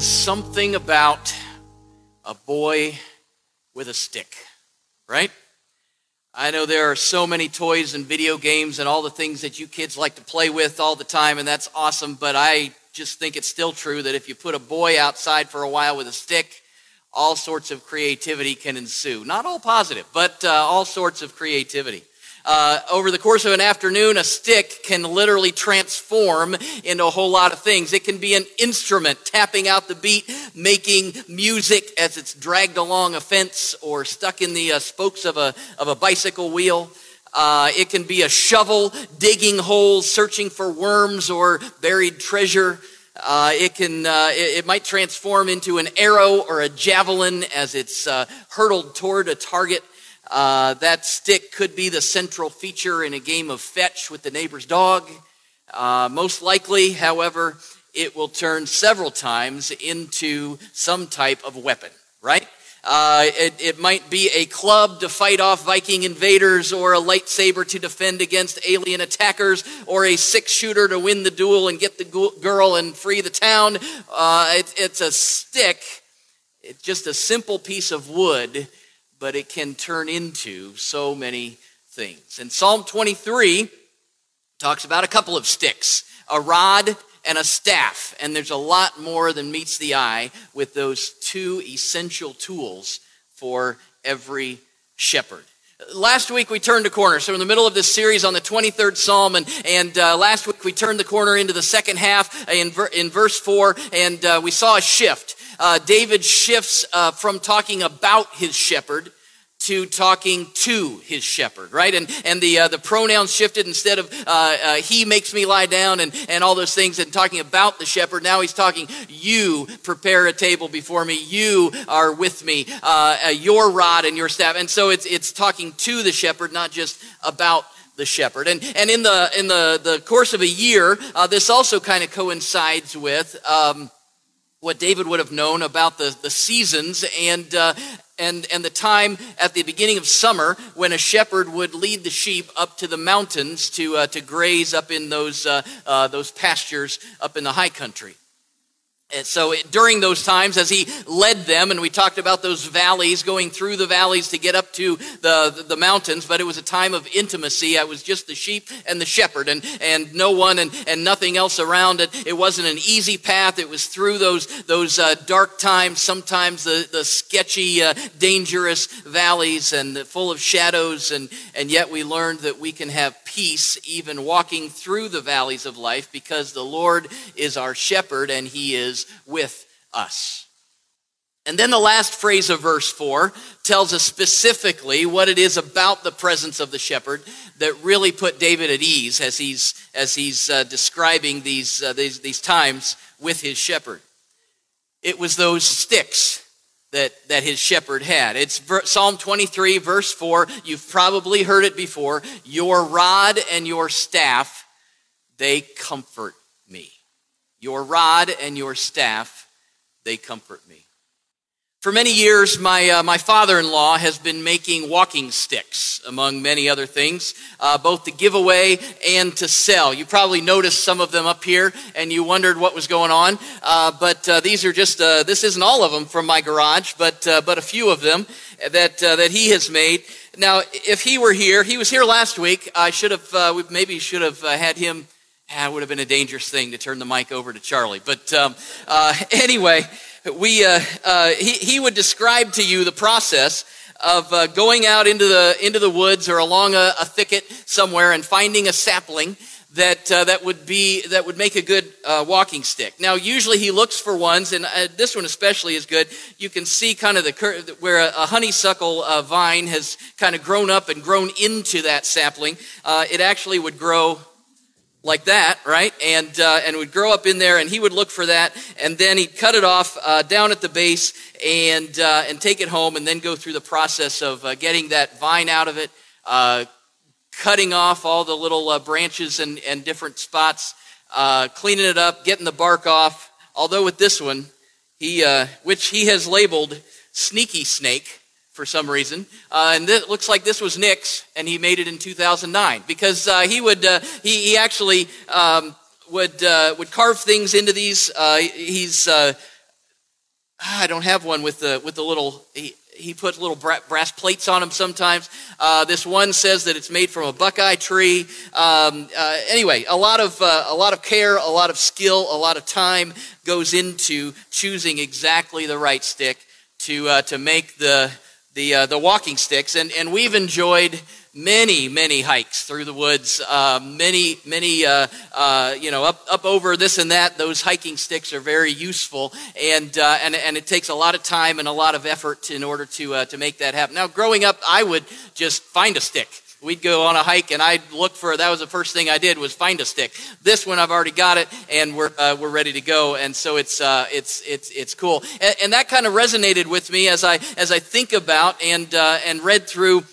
is something about a boy with a stick, right? I know there are so many toys and video games and all the things that you kids like to play with all the time, and that's awesome, but I just think it's still true that if you put a boy outside for a while with a stick, all sorts of creativity can ensue. Not all positive, but uh, all sorts of creativity. Uh, over the course of an afternoon, a stick can literally transform into a whole lot of things. It can be an instrument tapping out the beat, making music as it's dragged along a fence or stuck in the uh, spokes of a, of a bicycle wheel. Uh, it can be a shovel digging holes, searching for worms or buried treasure. Uh, it can uh, it, it, might transform into an arrow or a javelin as it's uh, hurtled toward a target uh, that stick could be the central feature in a game of fetch with the neighbor's dog. Uh, most likely, however, it will turn several times into some type of weapon, right? Uh, it, it, might be a club to fight off Viking invaders, or a lightsaber to defend against alien attackers, or a six shooter to win the duel and get the girl and free the town. Uh, it, it's a stick, it's just a simple piece of wood but it can turn into so many things. And Psalm 23 talks about a couple of sticks a rod and a staff. And there's a lot more than meets the eye with those two essential tools for every shepherd. Last week we turned a corner. So, in the middle of this series on the 23rd Psalm, and, and uh, last week we turned the corner into the second half in, ver- in verse 4, and uh, we saw a shift uh, David shifts uh, from talking about his shepherd to talking to his shepherd, right? And and the uh, the pronouns shifted instead of uh, uh, he makes me lie down and and all those things and talking about the shepherd. Now he's talking you prepare a table before me. You are with me. Uh, uh, your rod and your staff. And so it's it's talking to the shepherd, not just about the shepherd. And and in the in the the course of a year, uh, this also kind of coincides with. Um, what David would have known about the, the seasons and, uh, and, and the time at the beginning of summer when a shepherd would lead the sheep up to the mountains to, uh, to graze up in those, uh, uh those pastures up in the high country. And so it, during those times, as he led them, and we talked about those valleys, going through the valleys to get up to the, the, the mountains, but it was a time of intimacy. I was just the sheep and the shepherd, and, and no one and, and nothing else around it. It wasn't an easy path. It was through those, those uh, dark times, sometimes the, the sketchy, uh, dangerous valleys, and full of shadows, and, and yet we learned that we can have peace even walking through the valleys of life because the Lord is our shepherd and he is with us. And then the last phrase of verse 4 tells us specifically what it is about the presence of the shepherd that really put David at ease as he's, as he's uh, describing these, uh, these, these times with his shepherd. It was those sticks that, that his shepherd had. It's Psalm 23, verse 4. You've probably heard it before. Your rod and your staff, they comfort me. Your rod and your staff, they comfort me. For many years, my, uh, my father in law has been making walking sticks, among many other things, uh, both to give away and to sell. You probably noticed some of them up here and you wondered what was going on. Uh, but uh, these are just, uh, this isn't all of them from my garage, but, uh, but a few of them that, that he has made. Now, if he were here, he was here last week. I should have, we maybe should have had him, ah, it would have been a dangerous thing to turn the mic over to Charlie. But um, anyway, we, uh, uh, he, he would describe to you the process of uh, going out into the, into the woods or along a, a thicket somewhere and finding a sapling that, uh, that, would be, that would make a good uh, walking stick. Now, usually he looks for ones, and uh, this one especially is good. You can see kind of the where a, a honeysuckle vine has kind of grown up and grown into that sapling. it actually would grow like that, right? And uh, and would grow up in there, and he would look for that, and then he'd cut it off uh, down at the base and uh, and take it home, and then go through the process of uh, getting that vine out of it, uh, cutting off all the little uh, branches and and different spots, cleaning it up, getting the bark off. Although with this one, he which he has labeled sneaky snake for some reason. Uh, and it looks like this was Nick's, and he made it in 2009 because uh, he would uh, he, he actually um, would uh, would carve things into these. Uh, he's uh, I don't have one with the with the little. He, he puts little brass plates on them sometimes. This one says that it's made from a buckeye tree. Um, anyway, a lot of a lot of care, a lot of skill, a lot of time goes into choosing exactly the right stick to to make the the uh, the walking sticks. And and we've enjoyed many, many hikes through the woods, uh, many, many, uh, uh, you know, up, up over this and that. Those hiking sticks are very useful, and, uh, and, and it takes a lot of time and a lot of effort in order to, uh, to make that happen. Now, growing up, I would just find a stick. We'd go on a hike, and I'd look for. That was the first thing I did was find a stick. This one I've already got it, and we're uh, we're ready to go. And so it's uh, it's it's it's cool, and, and that kind of resonated with me as I as I think about and uh, and read through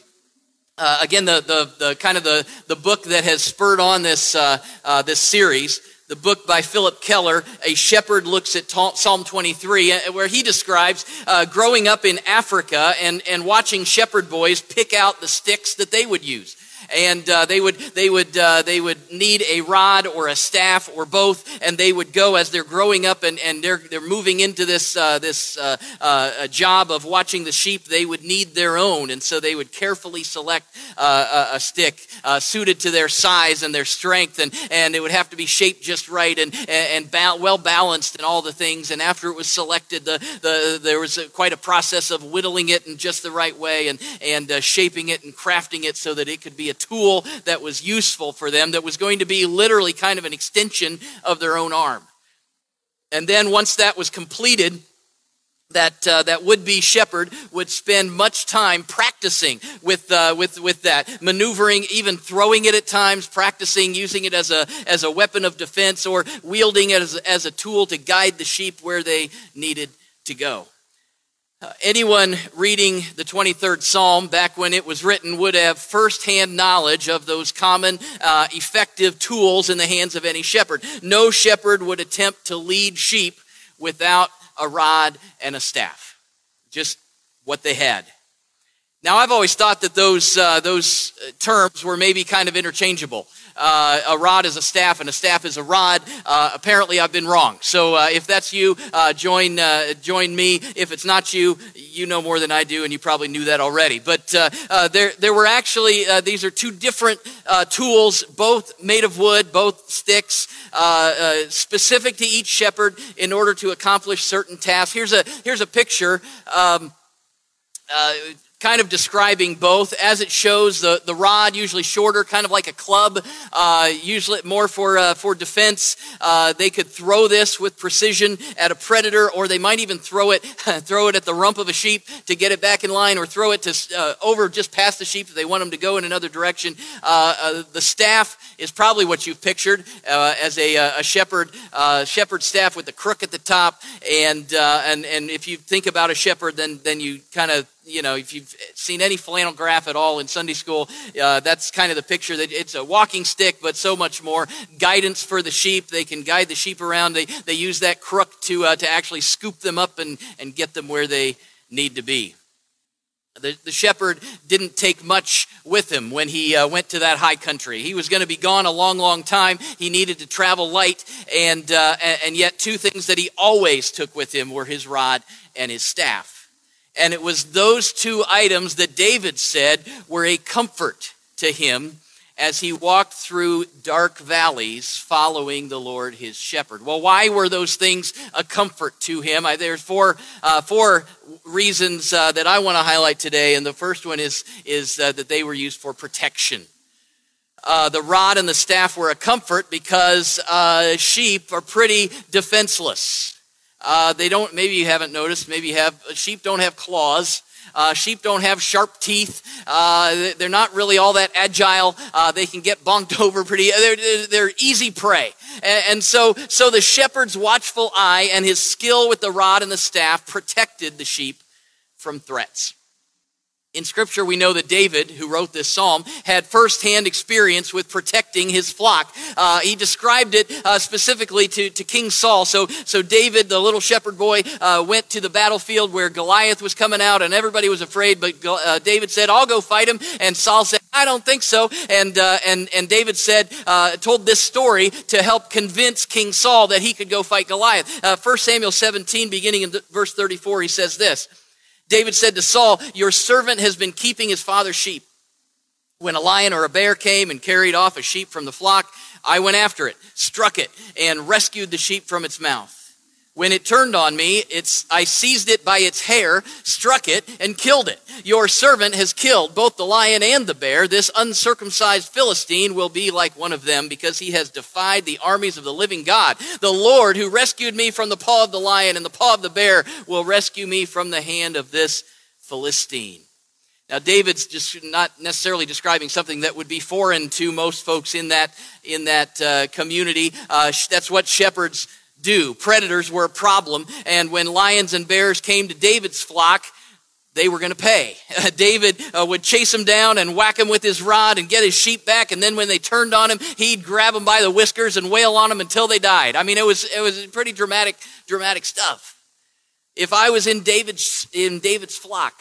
uh, again, the, the, the, kind of the, the book that has spurred on this, uh, uh, this series, the book by Phillip Keller, A Shepherd Looks at Psalm 23, uh, where he describes uh, growing up in Africa and, and watching shepherd boys pick out the sticks that they would use and uh, they would they would uh, they would need a rod or a staff or both, and they would go as they're growing up and, and they're they're moving into this uh, this uh, uh, job of watching the sheep. They would need their own, and so they would carefully select uh, a, stick suited to their size and their strength, and and it would have to be shaped just right and and ba- well balanced and all the things. And after it was selected, the the there was a, quite a process of whittling it in just the right way and and shaping it and crafting it so that it could be a tool that was useful for them, that was going to be literally kind of an extension of their own arm. And then once that was completed, that uh, that would-be shepherd would spend much time practicing with uh, with with that maneuvering even throwing it at times practicing using it as a as a weapon of defense or wielding it as, as a tool to guide the sheep where they needed to go uh, anyone reading the 23rd Psalm back when it was written would have firsthand knowledge of those common, uh, effective tools in the hands of any shepherd. No shepherd would attempt to lead sheep without a rod and a staff. Just what they had. Now, I've always thought that those, uh, those uh, terms were maybe kind of interchangeable uh, a rod is a staff and a staff is a rod. Uh, apparently, I've been wrong. So uh, if that's you, uh, join uh, join me. If it's not you, you know more than I do, and you probably knew that already. But there there were actually these are two different tools, both made of wood, both sticks, specific to each shepherd in order to accomplish certain tasks. Here's a here's a picture. Um, kind of describing both. As it shows the, the rod usually shorter kind of like a club uh, usually more for, uh, for defense. Uh, they could throw this with precision at a predator or they might even throw it throw it at the rump of a sheep to get it back in line or throw it to uh, over just past the sheep if they want them to go in another direction. Uh, uh, the staff is probably what you've pictured as a, a shepherd shepherd staff with the crook at the top. And, and, and if you think about a shepherd then, then you kind of you know, if you've seen any flannel graph at all in Sunday school, uh, that's kind of the picture that it's a walking stick, but so much more. Guidance for the sheep. They can guide the sheep around. They, they use that crook to, uh, to actually scoop them up and, and get them where they need to be. The, the shepherd didn't take much with him when he uh, went to that high country. He was going to be gone a long, long time. He needed to travel light, and, uh, and yet, two things that he always took with him were his rod and his staff. And it was those two items that David said were a comfort to him as he walked through dark valleys following the Lord his shepherd. Well, why were those things a comfort to him? There's four, uh, four reasons uh, that I want to highlight today. And the first one is, is uh, that they were used for protection. Uh, the rod and the staff were a comfort because uh, sheep are pretty defenseless. Uh, they don't, maybe you haven't noticed, maybe you have, sheep don't have claws. Uh, sheep don't have sharp teeth. Uh, they're not really all that agile. Uh, they can get bonked over pretty. They're, they're easy prey. And, and, so, so the shepherd's watchful eye and his skill with the rod and the staff protected the sheep from threats. In Scripture, we know that David, who wrote this psalm, had firsthand experience with protecting his flock. Uh, he described it uh, specifically to, to King Saul. So, so David, the little shepherd boy, uh, went to the battlefield where Goliath was coming out, and everybody was afraid. But uh, David said, "I'll go fight him." And Saul said, "I don't think so." And uh, and and David said, uh, told this story to help convince King Saul that he could go fight Goliath. Uh, 1 Samuel 17, beginning in verse 34, he says this. David said to Saul, Your servant has been keeping his father's sheep. When a lion or a bear came and carried off a sheep from the flock, I went after it, struck it, and rescued the sheep from its mouth. When it turned on me, it's, I seized it by its hair, struck it, and killed it. Your servant has killed both the lion and the bear. This uncircumcised Philistine will be like one of them because he has defied the armies of the living God. The Lord who rescued me from the paw of the lion and the paw of the bear will rescue me from the hand of this Philistine. Now, David's just not necessarily describing something that would be foreign to most folks in that in that uh, community. Uh, that's what shepherds do. Predators were a problem, and when lions and bears came to David's flock, they were going to pay. David uh, would chase them down and whack them with his rod and get his sheep back, and then when they turned on him, he'd grab them by the whiskers and wail on them until they died. I mean, it was it was pretty dramatic, dramatic stuff. If I was in David's in David's flock,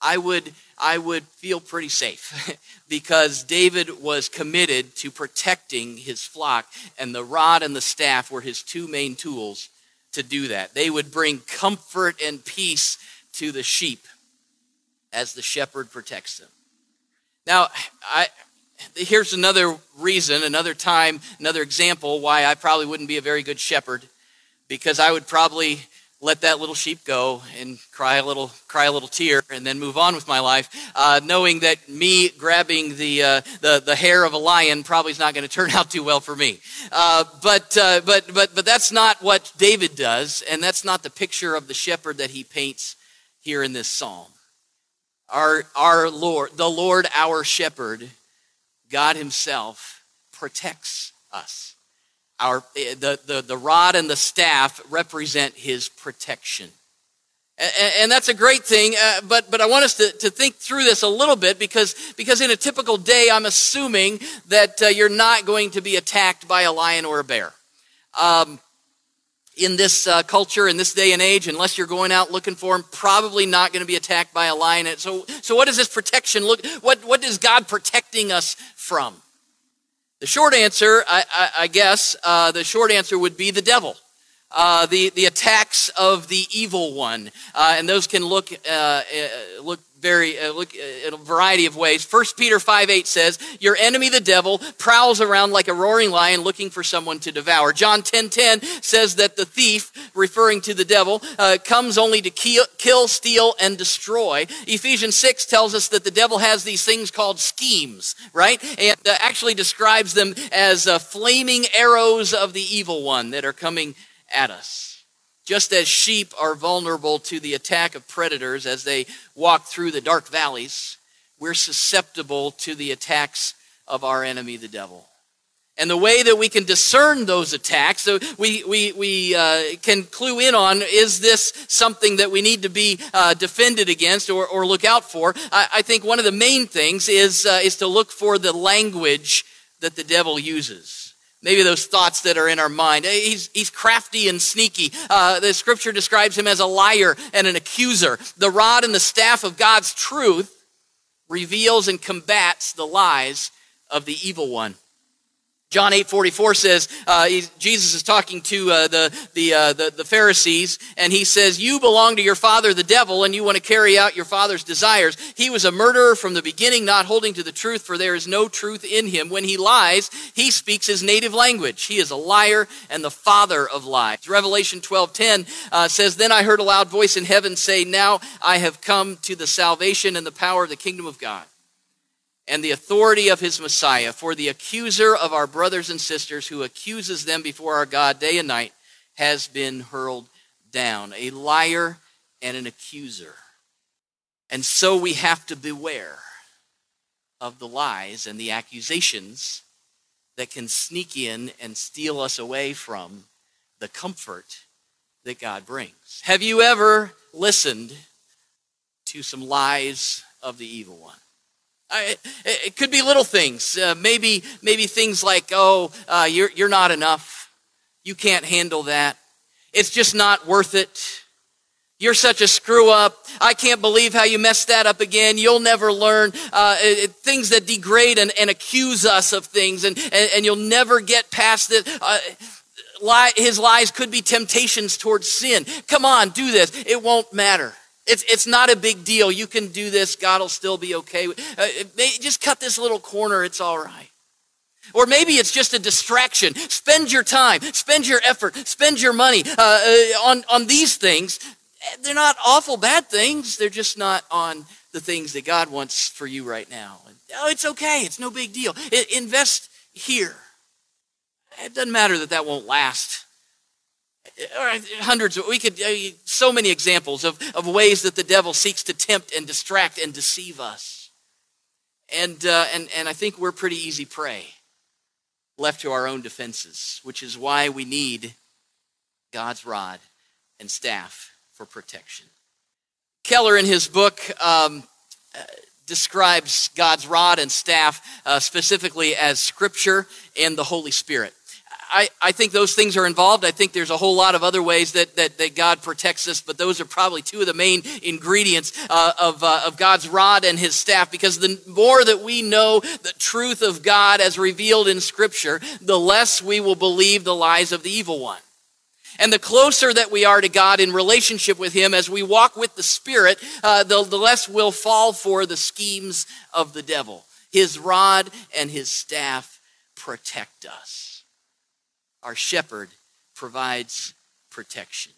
I would I would feel pretty safe because David was committed to protecting his flock, and the rod and the staff were his two main tools to do that. They would bring comfort and peace to the sheep as the shepherd protects them. Now, I, here's another reason, another time, another example why I probably wouldn't be a very good shepherd because I would probably let that little sheep go and cry a little cry a little tear and then move on with my life uh, knowing that me grabbing the, uh, the the hair of a lion probably is not going to turn out too well for me. Uh, but uh, but but but that's not what david does and that's not the picture of the shepherd that he paints here in this psalm. Our our lord the lord our shepherd god himself protects us our, eh, the, the, the rod and the staff represent his protection. And, and that's a great thing, uh, but, but I want us to, to think through this a little bit because, because in a typical day, I'm assuming that uh, you're not going to be attacked by a lion or a bear. Um, in this uh, culture, in this day and age, unless you're going out looking for them, probably not going to be attacked by a lion. So, so what does this protection look? What, what is God protecting us from? The short answer, I, I, I guess, uh, the short answer would be the devil. Uh, the, the attacks of the evil one. Uh, and those can look, uh, uh, look very uh, look uh, in a variety of ways. 1 Peter 5 8 says, Your enemy, the devil, prowls around like a roaring lion looking for someone to devour. John 10 10 says that the thief, referring to the devil, uh, comes only to kill, kill, steal, and destroy. Ephesians 6 tells us that the devil has these things called schemes, right? And uh, actually describes them as uh, flaming arrows of the evil one that are coming at us. Just as sheep are vulnerable to the attack of predators as they walk through the dark valleys, we're susceptible to the attacks of our enemy, the devil. And the way that we can discern those attacks, so we, we, we uh, can clue in on is this something that we need to be uh, defended against or, or look out for? I, I, think one of the main things is, uh, is to look for the language that the devil uses. Maybe those thoughts that are in our mind. He's, he's crafty and sneaky. Uh, the scripture describes him as a liar and an accuser. The rod and the staff of God's truth reveals and combats the lies of the evil one. John 8 44 says, uh, Jesus is talking to uh, the, the, uh, the, the, Pharisees, and he says, You belong to your father, the devil, and you want to carry out your father's desires. He was a murderer from the beginning, not holding to the truth, for there is no truth in him. When he lies, he speaks his native language. He is a liar and the father of lies. Revelation 12 10 uh, says, Then I heard a loud voice in heaven say, Now I have come to the salvation and the power of the kingdom of God and the authority of his Messiah. For the accuser of our brothers and sisters who accuses them before our God day and night has been hurled down. A liar and an accuser. And so we have to beware of the lies and the accusations that can sneak in and steal us away from the comfort that God brings. Have you ever listened to some lies of the evil one. I, it could be little things. Uh, maybe, maybe things like, oh, uh, you're, you're not enough. You can't handle that. It's just not worth it. You're such a screw up. I can't believe how you messed that up again. You'll never learn. Uh, it, things that degrade and, and, accuse us of things, and, and, and you'll never get past it. Uh, lie, his lies could be temptations towards sin. Come on, do this. It won't matter. It's, it's not a big deal. You can do this. God will still be okay. Uh, just cut this little corner. It's all right. Or maybe it's just a distraction. Spend your time, spend your effort, spend your money uh, uh, on, on these things they're not awful bad things. They're just not on the things that God wants for you right now. oh, it's okay. It's no big deal. invest here. It doesn't matter that that won't last. Hundreds, of, we could, uh, so many examples of, of ways that the devil seeks to tempt and distract and deceive us. And, uh, and, and I think we're pretty easy prey left to our own defenses, which is why we need God's rod and staff for protection. Keller, in his book, um, uh, describes God's rod and staff uh, specifically as Scripture and the Holy Spirit. I, I think those things are involved. I think there's a whole lot of other ways that, that, that God protects us, but those are probably two of the main ingredients uh, of, uh, of God's rod and his staff because the more that we know the truth of God as revealed in Scripture, the less we will believe the lies of the evil one. And the closer that we are to God in relationship with Him as we walk with the Spirit, uh, the, the less we'll fall for the schemes of the devil. His rod and his staff protect us. Our shepherd provides protection.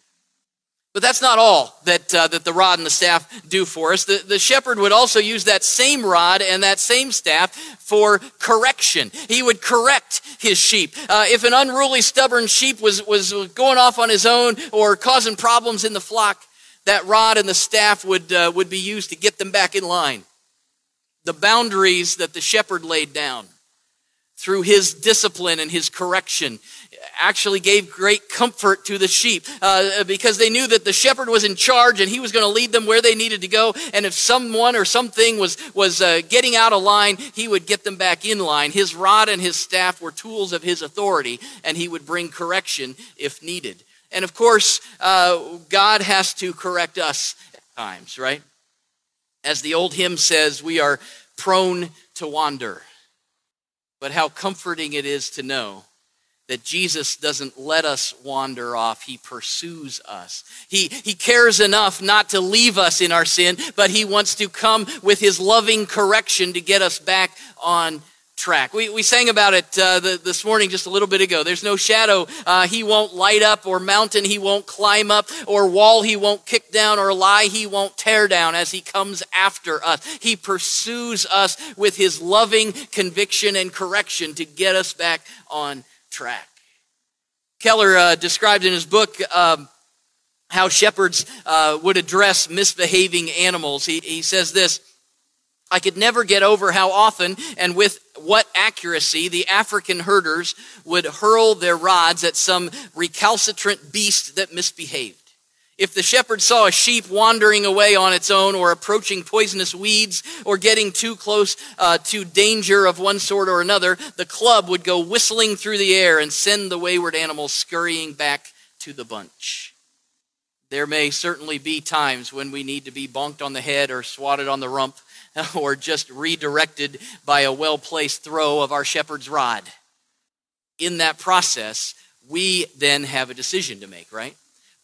But that's not all that, uh, that the rod and the staff do for us. The, the shepherd would also use that same rod and that same staff for correction. He would correct his sheep. Uh, if an unruly, stubborn sheep was, was going off on his own or causing problems in the flock, that rod and the staff would, uh, would be used to get them back in line. The boundaries that the shepherd laid down through his discipline and his correction actually gave great comfort to the sheep uh, because they knew that the shepherd was in charge and he was going to lead them where they needed to go. And if someone or something was, was uh, getting out of line, he would get them back in line. His rod and his staff were tools of his authority, and he would bring correction if needed. And of course, uh, God has to correct us at times, right? As the old hymn says, we are prone to wander. But how comforting it is to know that Jesus doesn't let us wander off. He pursues us. He, he cares enough not to leave us in our sin, but he wants to come with his loving correction to get us back on track. We, we sang about it uh, the, this morning just a little bit ago. There's no shadow uh, he won't light up, or mountain he won't climb up, or wall he won't kick down, or lie he won't tear down as he comes after us. He pursues us with his loving conviction and correction to get us back on track. Keller uh, described in his book um, how shepherds uh, would address misbehaving animals. He, he says this I could never get over how often and with what accuracy the African herders would hurl their rods at some recalcitrant beast that misbehaved. If the shepherd saw a sheep wandering away on its own or approaching poisonous weeds or getting too close uh, to danger of one sort or another, the club would go whistling through the air and send the wayward animal scurrying back to the bunch. There may certainly be times when we need to be bonked on the head or swatted on the rump or just redirected by a well placed throw of our shepherd's rod. In that process, we then have a decision to make, right?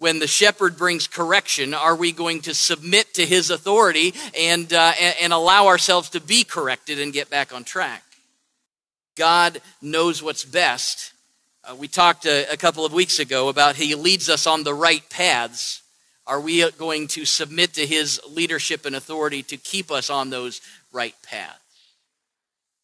When the shepherd brings correction, are we going to submit to his authority and, uh, and, allow ourselves to be corrected and get back on track? God knows what's best. Uh, we talked a, a couple of weeks ago about he leads us on the right paths. Are we going to submit to his leadership and authority to keep us on those right paths?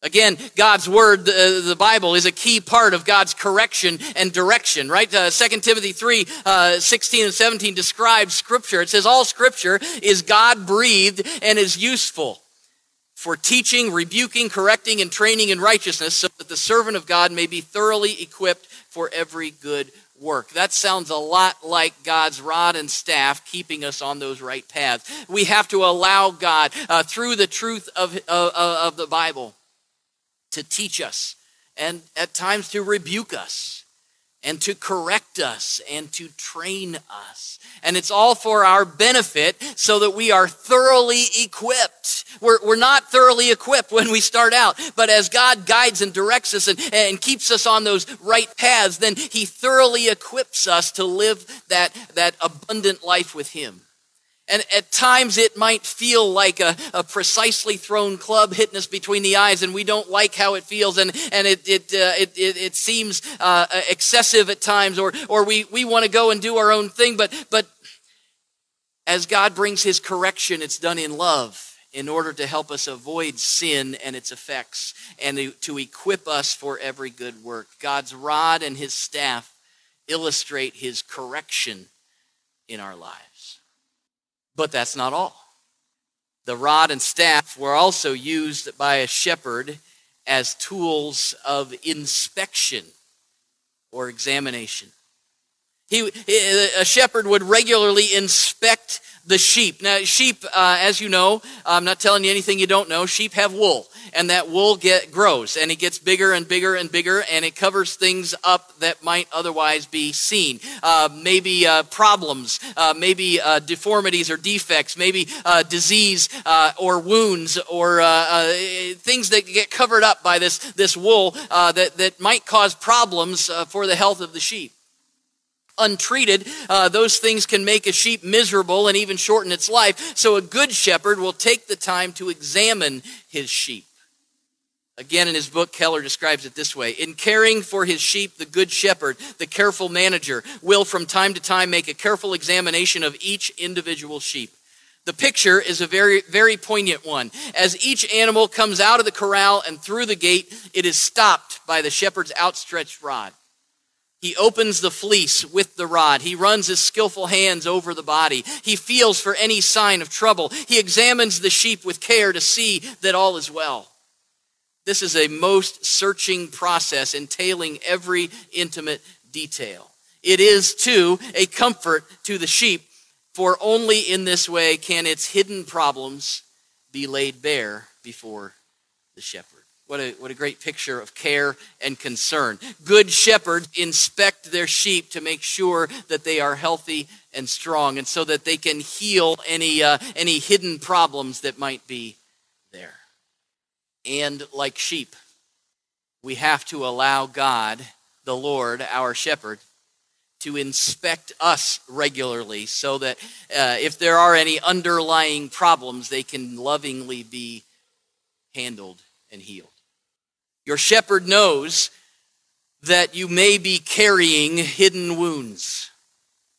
Again, God's word, the, the, Bible, is a key part of God's correction and direction, right? Uh, 2 Timothy 3, uh, 16 and 17 describes scripture. It says, all scripture is God breathed and is useful for teaching, rebuking, correcting, and training in righteousness so that the servant of God may be thoroughly equipped for every good work. That sounds a lot like God's rod and staff keeping us on those right paths. We have to allow God, uh, through the truth of, uh, of the Bible, to teach us and at times to rebuke us and to correct us and to train us. And it's all for our benefit so that we are thoroughly equipped. We're, we're not thoroughly equipped when we start out, but as God guides and directs us and, and keeps us on those right paths, then He thoroughly equips us to live that, that abundant life with Him. And at times it might feel like a, a, precisely thrown club hitting us between the eyes, and we don't like how it feels, and, and it, it, uh, it, it, it, seems uh, excessive at times, or, or we, we want to go and do our own thing. But, but as God brings His correction, it's done in love in order to help us avoid sin and its effects, and to, to equip us for every good work. God's rod and His staff illustrate His correction in our lives. But that's not all. The rod and staff were also used by a shepherd as tools of inspection or examination. He, a shepherd would regularly inspect the sheep. Now, sheep, uh, as you know, I'm not telling you anything you don't know. Sheep have wool, and that wool get grows, and it gets bigger and bigger and bigger, and it covers things up that might otherwise be seen. Uh, maybe uh, problems, uh, maybe uh, deformities or defects, maybe uh, disease or wounds or things that get covered up by this this wool that that might cause problems for the health of the sheep untreated, uh, those things can make a sheep miserable and even shorten its life. So a good shepherd will take the time to examine his sheep. Again, in his book, Keller describes it this way In caring for his sheep, the good shepherd, the careful manager, will from time to time make a careful examination of each individual sheep. The picture is a very, very poignant one. As each animal comes out of the corral and through the gate, it is stopped by the shepherd's outstretched rod. He opens the fleece with the rod. He runs his skillful hands over the body. He feels for any sign of trouble. He examines the sheep with care to see that all is well. This is a most searching process entailing every intimate detail. It is, too, a comfort to the sheep, for only in this way can its hidden problems be laid bare before the shepherd. What a, what a great picture of care and concern. Good shepherds inspect their sheep to make sure that they are healthy and strong, and so that they can heal any, uh, any hidden problems that might be there. And like sheep, we have to allow God, the Lord, our shepherd, to inspect us regularly so that uh, if there are any underlying problems, they can lovingly be handled and healed. Your shepherd knows that you may be carrying hidden wounds.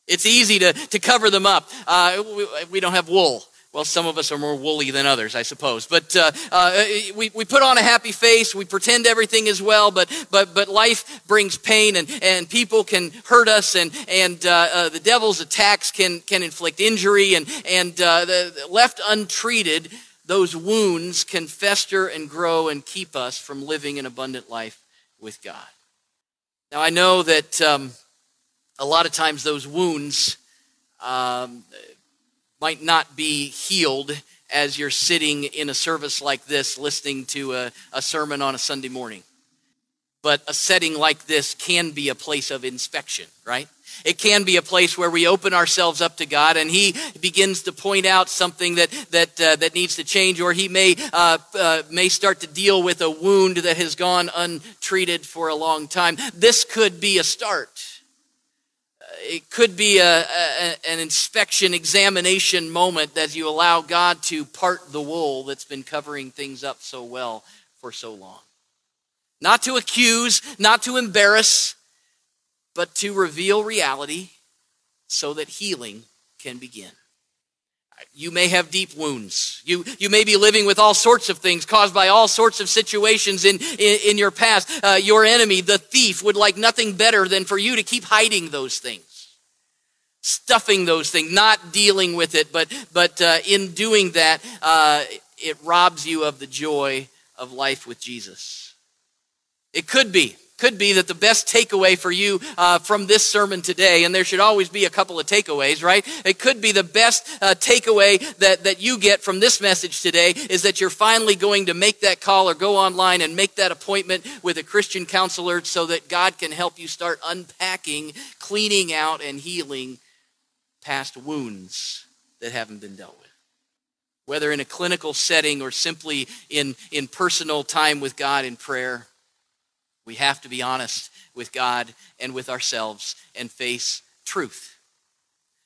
It's easy to, to cover them up. Uh, we, we, don't have wool. Well, some of us are more woolly than others, I suppose. But uh, uh, we, we put on a happy face. We pretend everything is well, but, but, but life brings pain and, and people can hurt us and, and uh, uh, the devil's attacks can, can inflict injury and, and uh, the, left untreated, those wounds can fester and grow and keep us from living an abundant life with God. Now, I know that um, a lot of times those wounds um, might not be healed as you're sitting in a service like this listening to a, a sermon on a Sunday morning. But a setting like this can be a place of inspection, right? It can be a place where we open ourselves up to God and He begins to point out something that, that, uh, that needs to change, or He may, uh, uh, may start to deal with a wound that has gone untreated for a long time. This could be a start. Uh, it could be a, a, an inspection, examination moment as you allow God to part the wool that's been covering things up so well for so long. Not to accuse, not to embarrass, but to reveal reality so that healing can begin. You may have deep wounds. You, you may be living with all sorts of things caused by all sorts of situations in, in, in your past. Uh, your enemy, the thief, would like nothing better than for you to keep hiding those things, stuffing those things, not dealing with it, but, but uh, in doing that, uh, it robs you of the joy of life with Jesus. It could be could be that the best takeaway for you uh, from this sermon today, and there should always be a couple of takeaways, right? It could be the best uh, takeaway that, that you get from this message today is that you're finally going to make that call or go online and make that appointment with a Christian counselor so that God can help you start unpacking, cleaning out, and healing past wounds that haven't been dealt with whether in a clinical setting or simply in, in personal time with God in prayer. We have to be honest with God and with ourselves and face truth.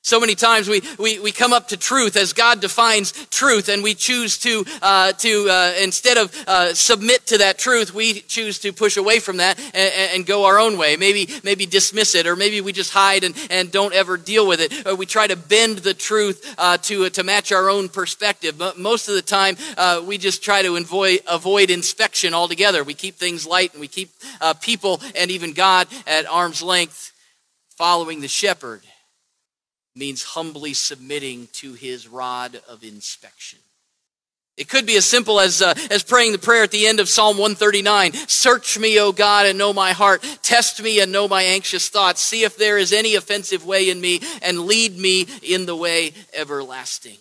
So many times we, we, we come up to truth as God defines truth, and we choose to, uh, to uh, instead of uh, submit to that truth, we choose to push away from that and, and, go our own way. Maybe, maybe dismiss it, or maybe we just hide and, and don't ever deal with it. Or we try to bend the truth uh, to, to match our own perspective. But most of the time, uh, we just try to avoid, avoid inspection altogether. We keep things light, and we keep uh, people and even God at arm's length, following the shepherd means humbly submitting to his rod of inspection. It could be as simple as, uh, as praying the prayer at the end of Psalm 139 Search me, O God, and know my heart. Test me and know my anxious thoughts. See if there is any offensive way in me, and lead me in the way everlasting.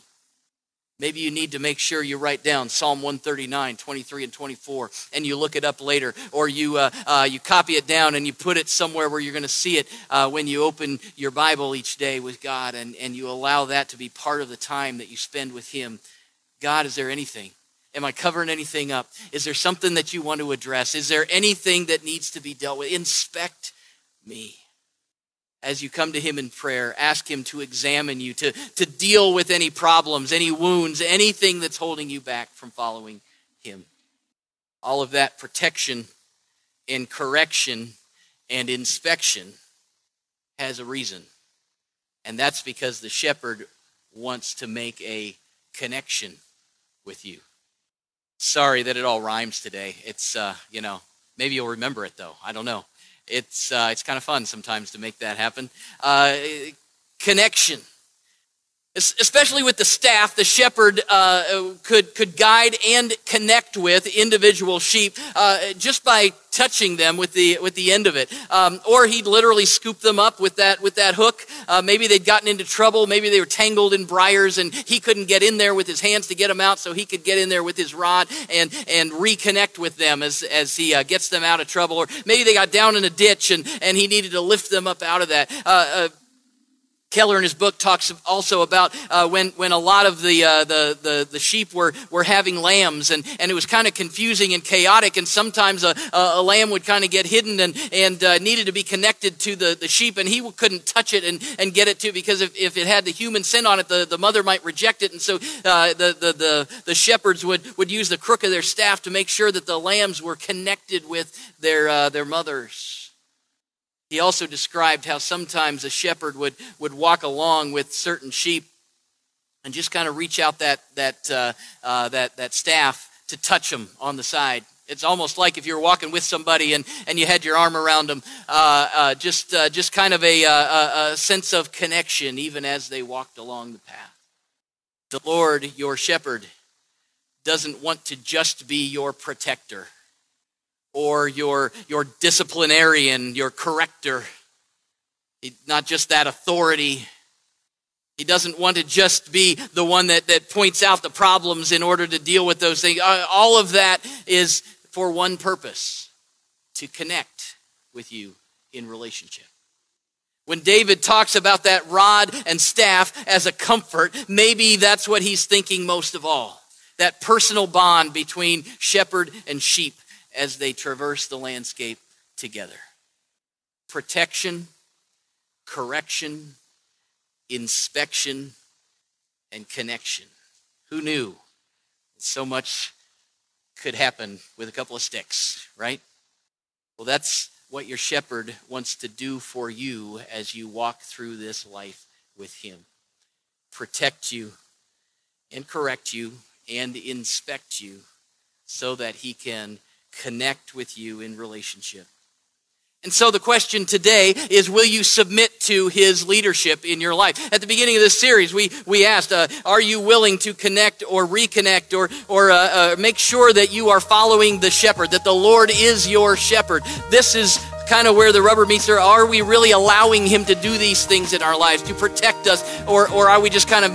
Maybe you need to make sure you write down Psalm 139, 23, and 24, and you look it up later, or you, uh, uh, you copy it down and you put it somewhere where you're going to see it uh, when you open your Bible each day with God, and, and you allow that to be part of the time that you spend with Him. God, is there anything? Am I covering anything up? Is there something that you want to address? Is there anything that needs to be dealt with? Inspect me as you come to Him in prayer. Ask Him to examine you, to, to deal with any problems, any wounds, anything that's holding you back from following Him. All of that protection and correction and inspection has a reason. And that's because the shepherd wants to make a connection with you. Sorry that it all rhymes today. It's, uh, you know, maybe you'll remember it though. I don't know. It's, uh, it's kind of fun sometimes to make that happen. Uh, connection. Especially with the staff, the shepherd uh, could, could guide and connect with individual sheep uh, just by touching them with the, with the end of it. Um, or he'd literally scoop them up with that, with that hook. Uh, maybe they'd gotten into trouble. Maybe they were tangled in briars and he couldn't get in there with his hands to get them out, so he could get in there with his rod and, and reconnect with them as, as he uh, gets them out of trouble. Or maybe they got down in a ditch and, and he needed to lift them up out of that. Keller in his book talks also about uh, when, when a lot of the, uh, the, the, the, sheep were, were having lambs and, and it was kind of confusing and chaotic and sometimes a, a, lamb would kind of get hidden and, and uh, needed to be connected to the, the sheep and he couldn't touch it and, and get it to because if, if it had the human sin on it, the, the mother might reject it. And so uh, the, the, the, the shepherds would, would use the crook of their staff to make sure that the lambs were connected with their, uh, their mothers. He also described how sometimes a shepherd would, would walk along with certain sheep and just kind of reach out that, that, uh, uh, that, that staff to touch them on the side. It's almost like if you were walking with somebody and, and you had your arm around them, uh, uh just, uh, just kind of a, uh, a, a sense of connection even as they walked along the path. The Lord, your shepherd, doesn't want to just be your protector or your, your disciplinarian, your corrector. He, not just that authority. He doesn't want to just be the one that, that points out the problems in order to deal with those things. Uh, all of that is for one purpose to connect with you in relationship. When David talks about that rod and staff as a comfort, maybe that's what he's thinking most of all. That personal bond between shepherd and sheep as they traverse the landscape together. Protection, correction, inspection, and connection. Who knew so much could happen with a couple of sticks, right? Well, that's what your shepherd wants to do for you as you walk through this life with him. Protect you and correct you and inspect you so that he can connect with you in relationship. And so the question today is will you submit to his leadership in your life? At the beginning of this series, we, we asked, uh, are you willing to connect or reconnect or, or uh, uh, make sure that you are following the shepherd, that the Lord is your shepherd? This is kind of where the rubber meets there. Are we really allowing him to do these things in our lives to protect us? Or, or are we just kind of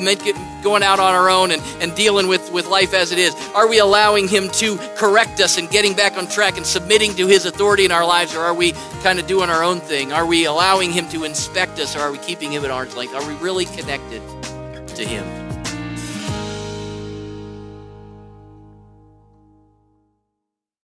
going out on our own and, and dealing with, with life as it is? Are we allowing him to correct us and getting back on track and submitting to his authority in our lives? Or are we kind of doing our own thing? Are we allowing him to inspect us or are we keeping him at arm's length? Are we really connected to him?